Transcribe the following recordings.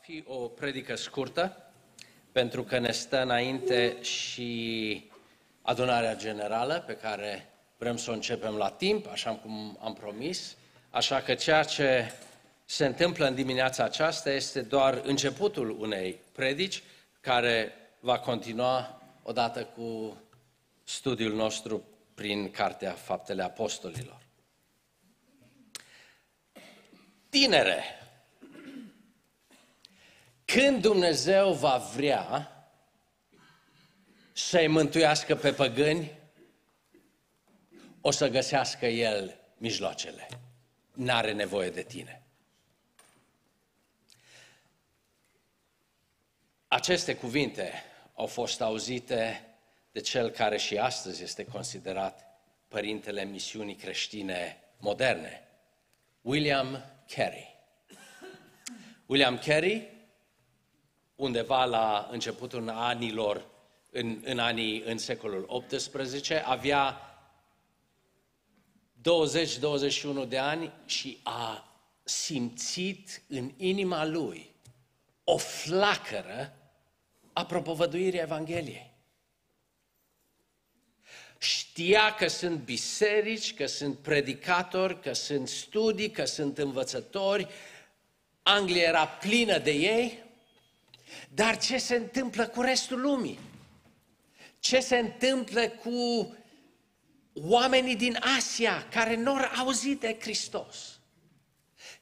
fi o predică scurtă, pentru că ne stă înainte și adunarea generală, pe care vrem să o începem la timp, așa cum am promis. Așa că ceea ce se întâmplă în dimineața aceasta este doar începutul unei predici, care va continua odată cu studiul nostru prin Cartea Faptele Apostolilor. Tinere, când Dumnezeu va vrea să-i mântuiască pe păgâni, o să găsească El mijloacele. N-are nevoie de tine. Aceste cuvinte au fost auzite de cel care și astăzi este considerat părintele misiunii creștine moderne, William Carey. William Carey undeva la începutul anilor, în, în anii, în secolul XVIII, avea 20-21 de ani și a simțit în inima lui o flacără a propovăduirii Evangheliei. Știa că sunt biserici, că sunt predicatori, că sunt studii, că sunt învățători. Anglia era plină de ei dar ce se întâmplă cu restul lumii? Ce se întâmplă cu oamenii din Asia care nu au auzit de Hristos?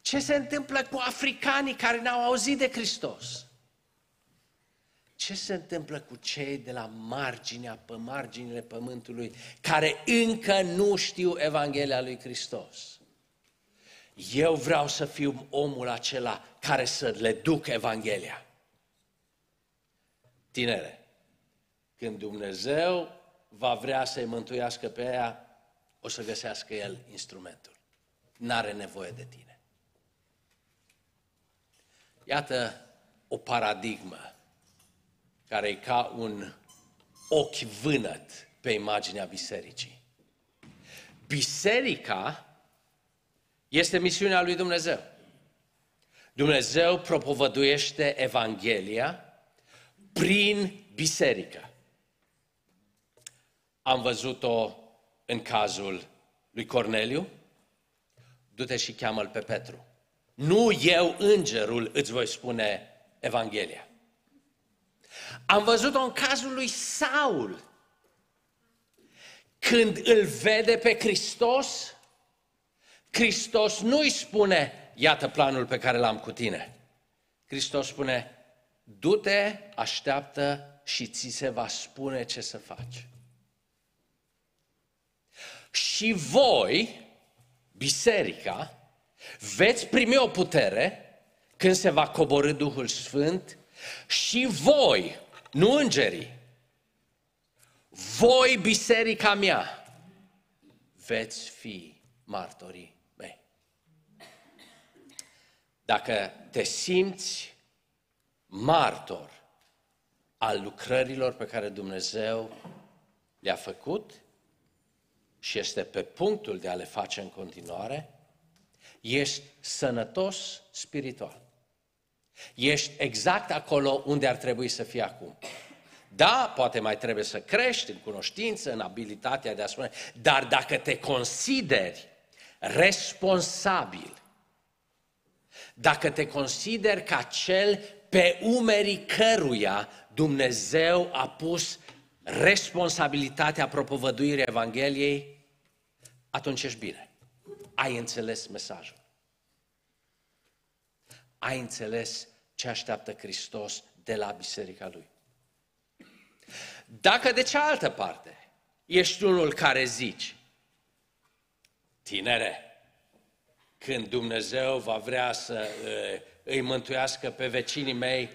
Ce se întâmplă cu africanii care n-au auzit de Hristos? Ce se întâmplă cu cei de la marginea, pe marginile pământului, care încă nu știu Evanghelia lui Hristos? Eu vreau să fiu omul acela care să le duc Evanghelia. Tinere, când Dumnezeu va vrea să-i mântuiască pe ea, o să găsească El instrumentul. N-are nevoie de tine. Iată o paradigmă care e ca un ochi vânăt pe imaginea bisericii. Biserica este misiunea lui Dumnezeu. Dumnezeu propovăduiește Evanghelia prin biserică. Am văzut-o în cazul lui Corneliu. Du-te și cheamă-l pe Petru. Nu eu, îngerul, îți voi spune Evanghelia. Am văzut-o în cazul lui Saul. Când îl vede pe Hristos, Hristos nu îi spune, iată planul pe care l-am cu tine. Hristos spune, du-te, așteaptă și ți se va spune ce să faci. Și voi, biserica, veți primi o putere când se va coborâ Duhul Sfânt și voi, nu îngerii, voi, biserica mea, veți fi martorii mei. Dacă te simți martor al lucrărilor pe care Dumnezeu le-a făcut și este pe punctul de a le face în continuare, ești sănătos spiritual. Ești exact acolo unde ar trebui să fii acum. Da, poate mai trebuie să crești în cunoștință, în abilitatea de a spune, dar dacă te consideri responsabil, dacă te consideri ca cel pe umerii căruia Dumnezeu a pus responsabilitatea propovăduirii Evangheliei, atunci ești bine. Ai înțeles mesajul. Ai înțeles ce așteaptă Hristos de la biserica Lui. Dacă de cealaltă parte ești unul care zici, tinere, când Dumnezeu va vrea să îi mântuiască pe vecinii mei,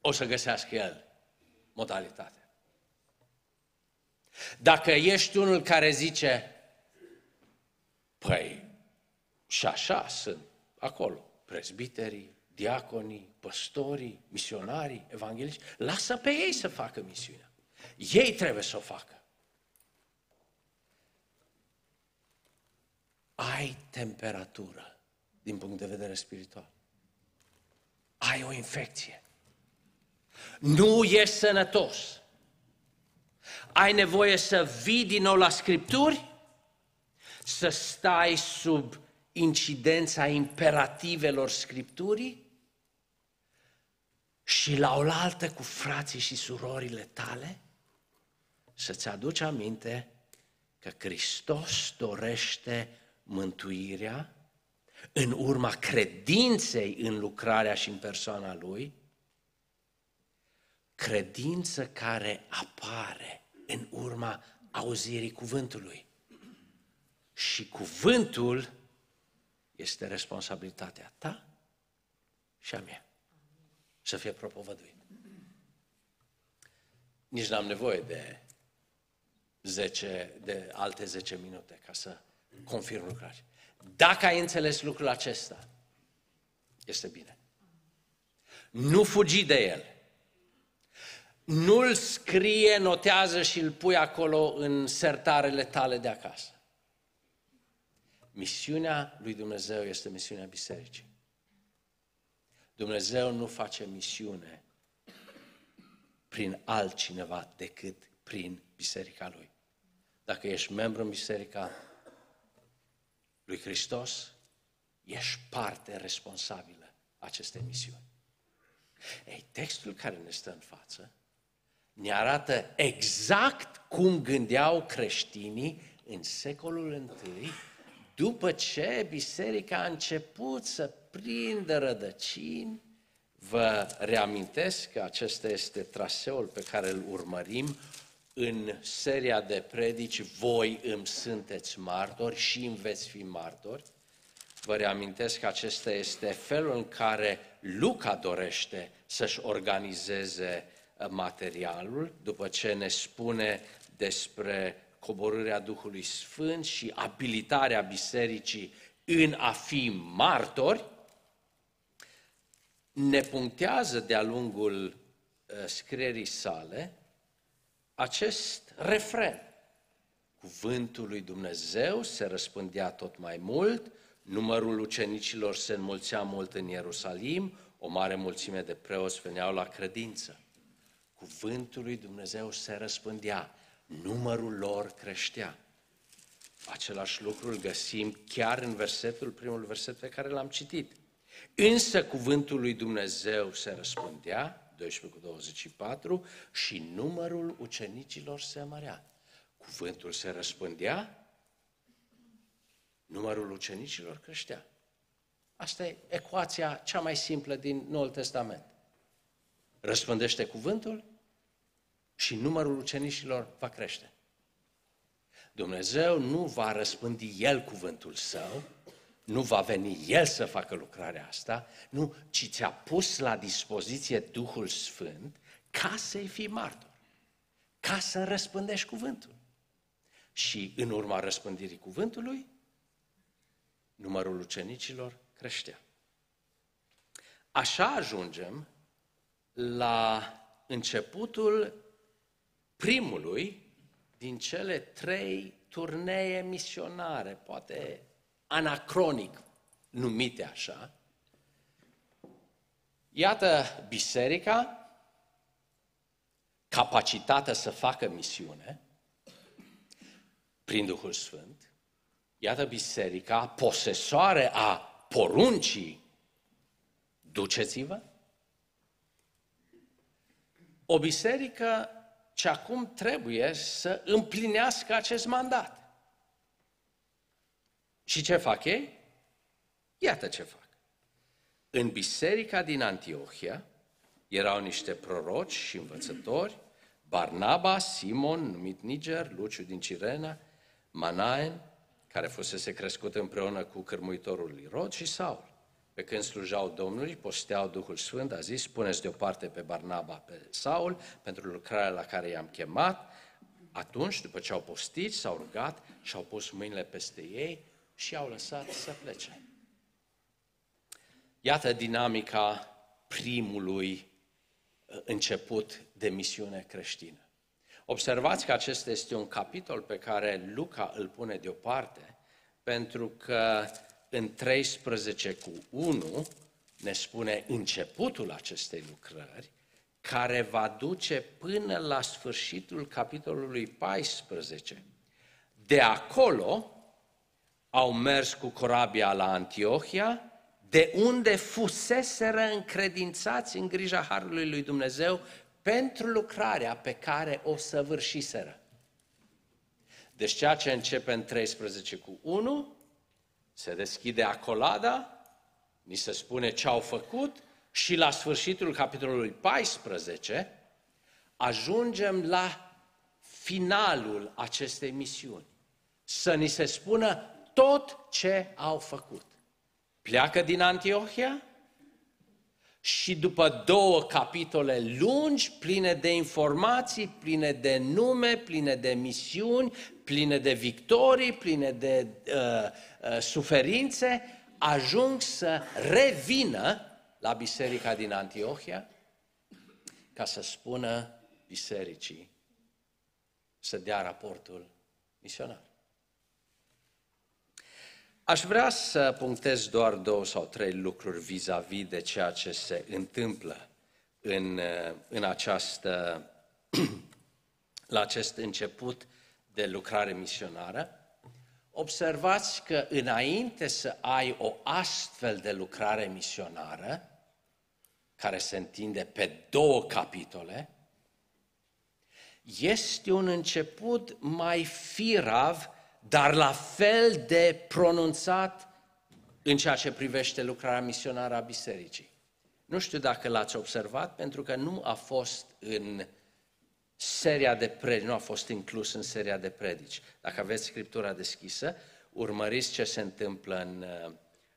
o să găsească El modalitatea. Dacă ești unul care zice, păi, și așa sunt acolo, prezbiterii, diaconii, păstorii, misionarii, evangeliști, lasă pe ei să facă misiunea. Ei trebuie să o facă. Ai temperatură din punct de vedere spiritual. ai o infecție. Nu ești sănătos. Ai nevoie să vii din nou la Scripturi, să stai sub incidența imperativelor Scripturii și la oaltă cu frații și surorile tale să-ți aduci aminte că Hristos dorește mântuirea în urma credinței în lucrarea și în persoana Lui, credință care apare în urma auzirii cuvântului. Și cuvântul este responsabilitatea ta și a mea să fie propovăduit. Nici n-am nevoie de 10, de alte 10 minute ca să confirm lucrarea. Dacă ai înțeles lucrul acesta, este bine. Nu fugi de el. Nu-l scrie, notează și îl pui acolo în sertarele tale de acasă. Misiunea lui Dumnezeu este misiunea bisericii. Dumnezeu nu face misiune prin altcineva decât prin biserica lui. Dacă ești membru în biserica lui Hristos, ești parte responsabilă acestei misiuni. Ei, textul care ne stă în față ne arată exact cum gândeau creștinii în secolul I, după ce biserica a început să prindă rădăcini, vă reamintesc că acesta este traseul pe care îl urmărim în seria de predici Voi îmi sunteți martori și îmi veți fi martori. Vă reamintesc că acesta este felul în care Luca dorește să-și organizeze uh, materialul, după ce ne spune despre coborârea Duhului Sfânt și abilitarea bisericii în a fi martori, ne punctează de-a lungul uh, scrierii sale acest refren. Cuvântul lui Dumnezeu se răspândea tot mai mult, numărul ucenicilor se înmulțea mult în Ierusalim, o mare mulțime de preoți veneau la credință. Cuvântul lui Dumnezeu se răspândea, numărul lor creștea. Același lucru îl găsim chiar în versetul, primul verset pe care l-am citit. Însă cuvântul lui Dumnezeu se răspundea, 12 cu 24, și numărul ucenicilor se mărea. Cuvântul se răspândea, numărul ucenicilor creștea. Asta e ecuația cea mai simplă din Noul Testament. Răspândește cuvântul și numărul ucenicilor va crește. Dumnezeu nu va răspândi El cuvântul Său, nu va veni El să facă lucrarea asta, nu, ci ți-a pus la dispoziție Duhul Sfânt ca să-i fii martor, ca să răspândești cuvântul. Și în urma răspândirii cuvântului, numărul ucenicilor creștea. Așa ajungem la începutul primului din cele trei turnee misionare, poate anacronic numite așa. Iată biserica capacitatea să facă misiune prin Duhul Sfânt. Iată biserica posesoare a poruncii duceți-vă. O biserică ce acum trebuie să împlinească acest mandat. Și ce fac ei? Iată ce fac. În biserica din Antiohia erau niște proroci și învățători, Barnaba, Simon, numit Niger, Luciu din Cirena, Manaen, care fusese crescut împreună cu cârmuitorul Irod și Saul. Pe când slujau Domnului, posteau Duhul Sfânt, a zis, puneți deoparte pe Barnaba, pe Saul, pentru lucrarea la care i-am chemat. Atunci, după ce au postit, s-au rugat și au pus mâinile peste ei și au lăsat să plece. Iată dinamica primului uh, început de misiune creștină. Observați că acesta este un capitol pe care Luca îl pune deoparte, pentru că în 13 cu 1 ne spune începutul acestei lucrări, care va duce până la sfârșitul capitolului 14. De acolo au mers cu corabia la Antiohia, de unde fuseseră încredințați în grija Harului lui Dumnezeu pentru lucrarea pe care o săvârșiseră. Deci ceea ce începe în 13 cu 1, se deschide acolada, ni se spune ce au făcut și la sfârșitul capitolului 14 ajungem la finalul acestei misiuni. Să ni se spună tot ce au făcut. Pleacă din Antiohia și după două capitole lungi, pline de informații, pline de nume, pline de misiuni, pline de victorii, pline de uh, uh, suferințe, ajung să revină la biserica din Antiohia ca să spună bisericii să dea raportul misionar. Aș vrea să punctez doar două sau trei lucruri vis-a-vis de ceea ce se întâmplă în, în această, la acest început de lucrare misionară. Observați că înainte să ai o astfel de lucrare misionară, care se întinde pe două capitole, este un început mai firav dar la fel de pronunțat în ceea ce privește lucrarea misionară a bisericii. Nu știu dacă l-ați observat, pentru că nu a fost în seria de predici, nu a fost inclus în seria de predici. Dacă aveți Scriptura deschisă, urmăriți ce se întâmplă în uh,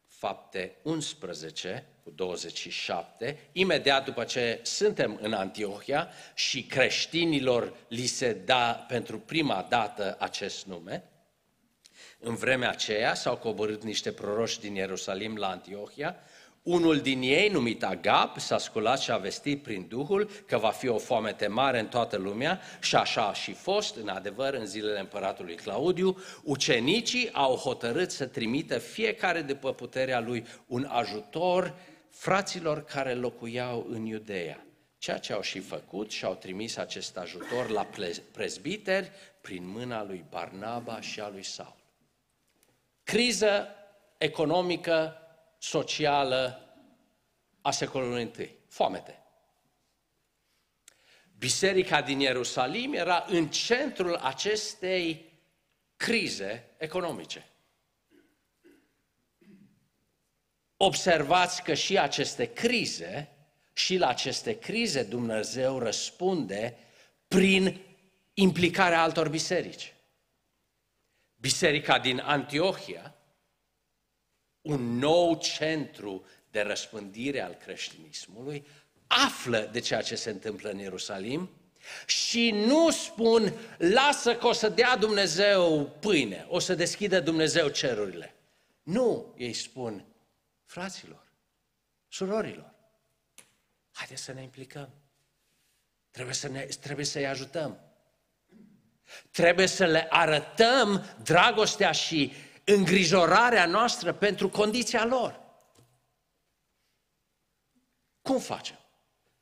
fapte 11 cu 27, imediat după ce suntem în Antiohia și creștinilor li se da pentru prima dată acest nume, în vremea aceea s-au coborât niște proroși din Ierusalim la Antiohia. Unul din ei, numit Agap, s-a sculat și a vestit prin Duhul că va fi o foamete mare în toată lumea și așa a și fost, în adevăr, în zilele împăratului Claudiu. Ucenicii au hotărât să trimită fiecare după puterea lui un ajutor fraților care locuiau în Iudeea. Ceea ce au și făcut și au trimis acest ajutor la prezbiteri prin mâna lui Barnaba și a lui Saul. Criză economică, socială a secolului I. Foamete. Biserica din Ierusalim era în centrul acestei crize economice. Observați că și aceste crize, și la aceste crize Dumnezeu răspunde prin implicarea altor biserici. Biserica din Antiohia, un nou centru de răspândire al creștinismului, află de ceea ce se întâmplă în Ierusalim și nu spun, lasă că o să dea Dumnezeu pâine, o să deschidă Dumnezeu cerurile. Nu, ei spun, fraților, surorilor, haideți să ne implicăm. Trebuie, să ne, trebuie să-i ajutăm. Trebuie să le arătăm dragostea și îngrijorarea noastră pentru condiția lor. Cum facem?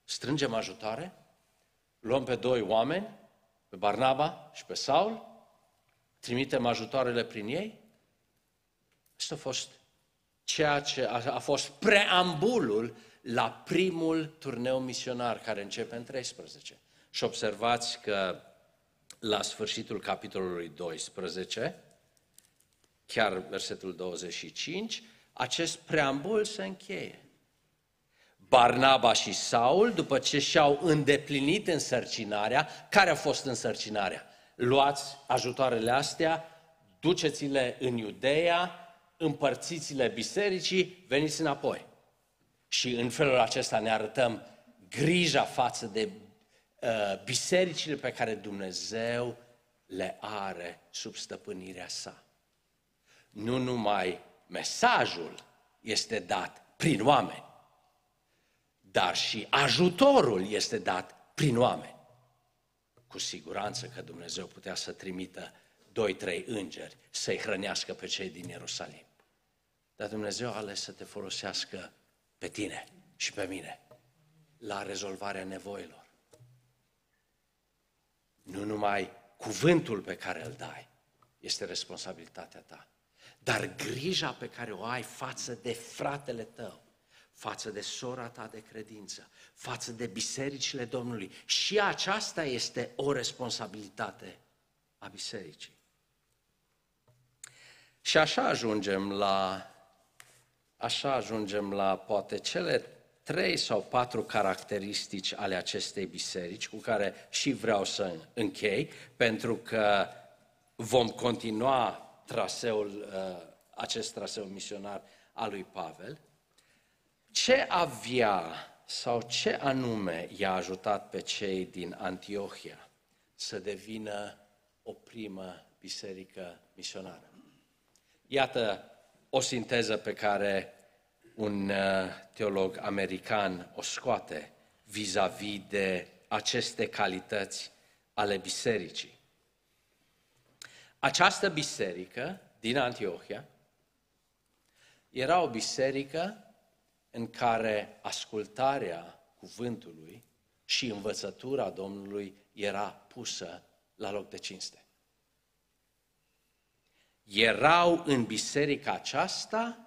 Strângem ajutoare, luăm pe doi oameni, pe Barnaba și pe Saul, trimitem ajutoarele prin ei? Asta a fost ceea ce a, a fost preambulul la primul turneu misionar care începe în 13. Și observați că la sfârșitul capitolului 12, chiar versetul 25, acest preambul se încheie. Barnaba și Saul, după ce și-au îndeplinit însărcinarea, care a fost însărcinarea? Luați ajutoarele astea, duceți-le în Iudeea, împărțiți-le bisericii, veniți înapoi. Și în felul acesta ne arătăm grija față de Uh, bisericile pe care Dumnezeu le are sub stăpânirea sa. Nu numai mesajul este dat prin oameni, dar și ajutorul este dat prin oameni. Cu siguranță că Dumnezeu putea să trimită doi, trei îngeri să-i hrănească pe cei din Ierusalim. Dar Dumnezeu a ales să te folosească pe tine și pe mine la rezolvarea nevoilor. Nu numai cuvântul pe care îl dai este responsabilitatea ta, dar grija pe care o ai față de fratele tău, față de sora ta de credință, față de bisericile Domnului. Și aceasta este o responsabilitate a bisericii. Și așa ajungem la așa ajungem la poate cele trei sau patru caracteristici ale acestei biserici cu care și vreau să închei, pentru că vom continua traseul, uh, acest traseu misionar al lui Pavel. Ce avea sau ce anume i-a ajutat pe cei din Antiohia să devină o primă biserică misionară? Iată o sinteză pe care un uh, teolog american o scoate vis-a-vis de aceste calități ale bisericii. Această biserică din Antiohia era o biserică în care ascultarea cuvântului și învățătura Domnului era pusă la loc de cinste. Erau în biserica aceasta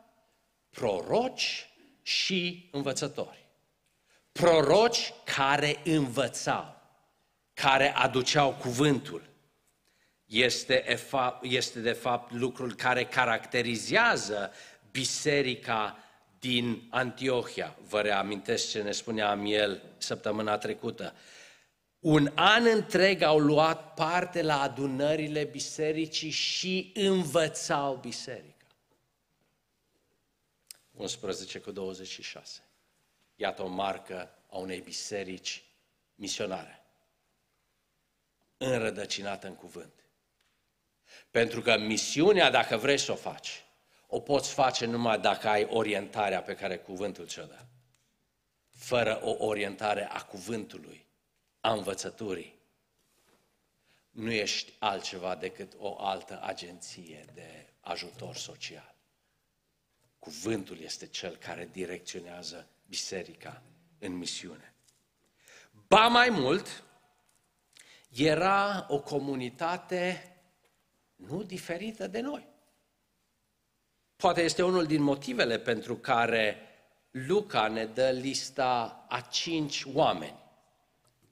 proroci și învățători. Proroci care învățau, care aduceau cuvântul. Este, este de fapt lucrul care caracterizează biserica din Antiohia. Vă reamintesc ce ne spunea Amiel săptămâna trecută. Un an întreg au luat parte la adunările bisericii și învățau biserica. 11 cu 26. Iată o marcă a unei biserici misionare, înrădăcinată în cuvânt. Pentru că misiunea, dacă vrei să o faci, o poți face numai dacă ai orientarea pe care cuvântul ți-o dă. Fără o orientare a cuvântului, a învățăturii, nu ești altceva decât o altă agenție de ajutor social. Cuvântul este cel care direcționează biserica în misiune. Ba mai mult, era o comunitate nu diferită de noi. Poate este unul din motivele pentru care Luca ne dă lista a cinci oameni.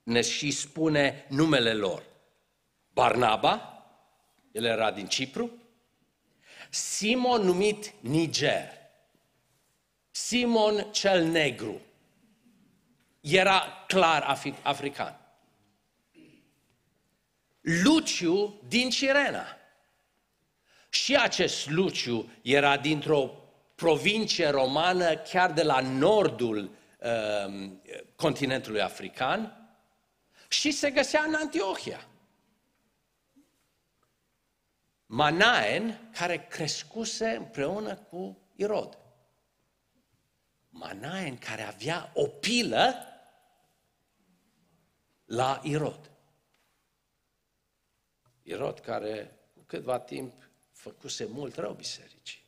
Ne și spune numele lor. Barnaba, el era din Cipru, Simon numit Niger, Simon cel Negru era clar african. Luciu din Cirena. Și acest Luciu era dintr-o provincie romană chiar de la nordul uh, continentului african și se găsea în Antiohia. Manaen, care crescuse împreună cu Irod. Manaen care avea o pilă la Irod. Irod care cu câtva timp făcuse mult rău bisericii.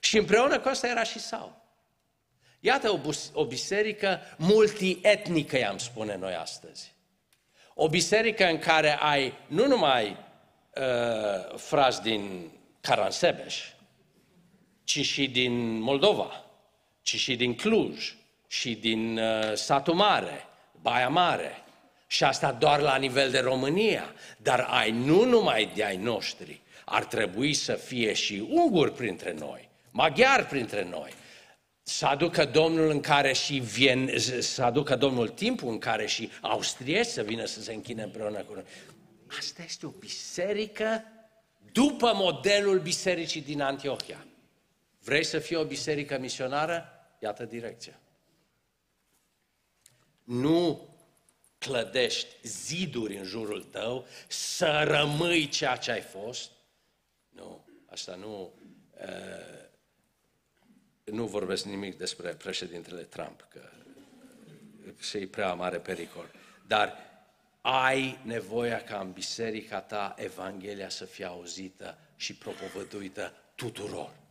Și împreună cu asta era și Saul. Iată o, o biserică multietnică, i-am spune noi astăzi. O biserică în care ai nu numai uh, frați din Caransebeș, ci și din Moldova, ci și din Cluj și din uh, Satul Mare, Baia Mare. Și asta doar la nivel de România. Dar ai nu numai de ai noștri, ar trebui să fie și unguri printre noi, maghiari printre noi, să aducă Domnul în care și vien, să aducă Domnul timpul în care și austrieci să vină să se închine împreună cu noi. Asta este o biserică după modelul bisericii din Antiohia. Vrei să fii o biserică misionară? Iată direcția. Nu clădești ziduri în jurul tău să rămâi ceea ce ai fost. Nu, asta nu... Uh, nu vorbesc nimic despre președintele Trump, că și prea mare pericol. Dar ai nevoia ca în biserica ta Evanghelia să fie auzită și propovăduită tuturor.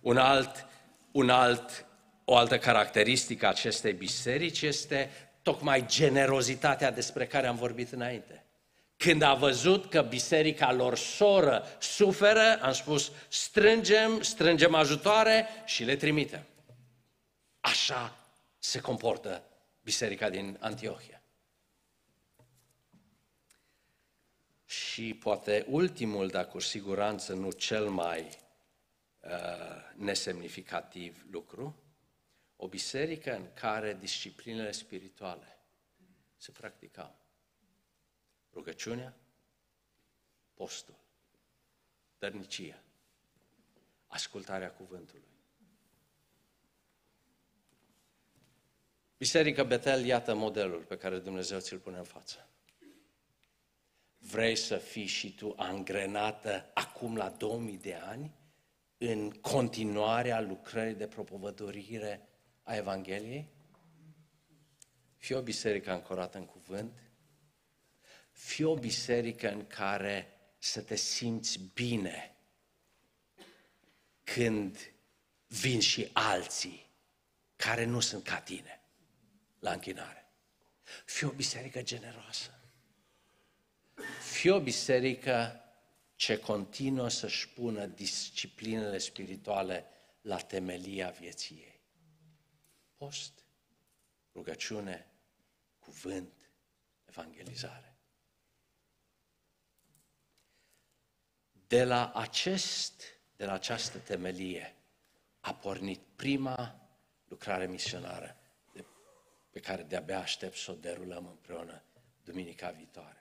Un alt, un alt o altă caracteristică a acestei biserici este tocmai generozitatea despre care am vorbit înainte. Când a văzut că biserica lor soră suferă, am spus, strângem, strângem ajutoare și le trimitem. Așa se comportă biserica din Antiohia. Și poate ultimul, dar cu siguranță nu cel mai uh, nesemnificativ lucru, o biserică în care disciplinele spirituale se practicau. Rugăciunea, postul, dărnicia, ascultarea cuvântului. Biserica Betel, iată modelul pe care Dumnezeu ți-l pune în față. Vrei să fii și tu angrenată acum la 2000 de ani în continuarea lucrării de propovădurire a Evangheliei? Fii o biserică ancorată în cuvânt, fii o biserică în care să te simți bine când vin și alții care nu sunt ca tine la închinare. Fii o biserică generoasă. Fii o biserică ce continuă să-și pună disciplinele spirituale la temelia vieții ei. Post, rugăciune, cuvânt, evangelizare. De la, acest, de la această temelie a pornit prima lucrare misionară pe care de-abia aștept să o derulăm împreună duminica viitoare.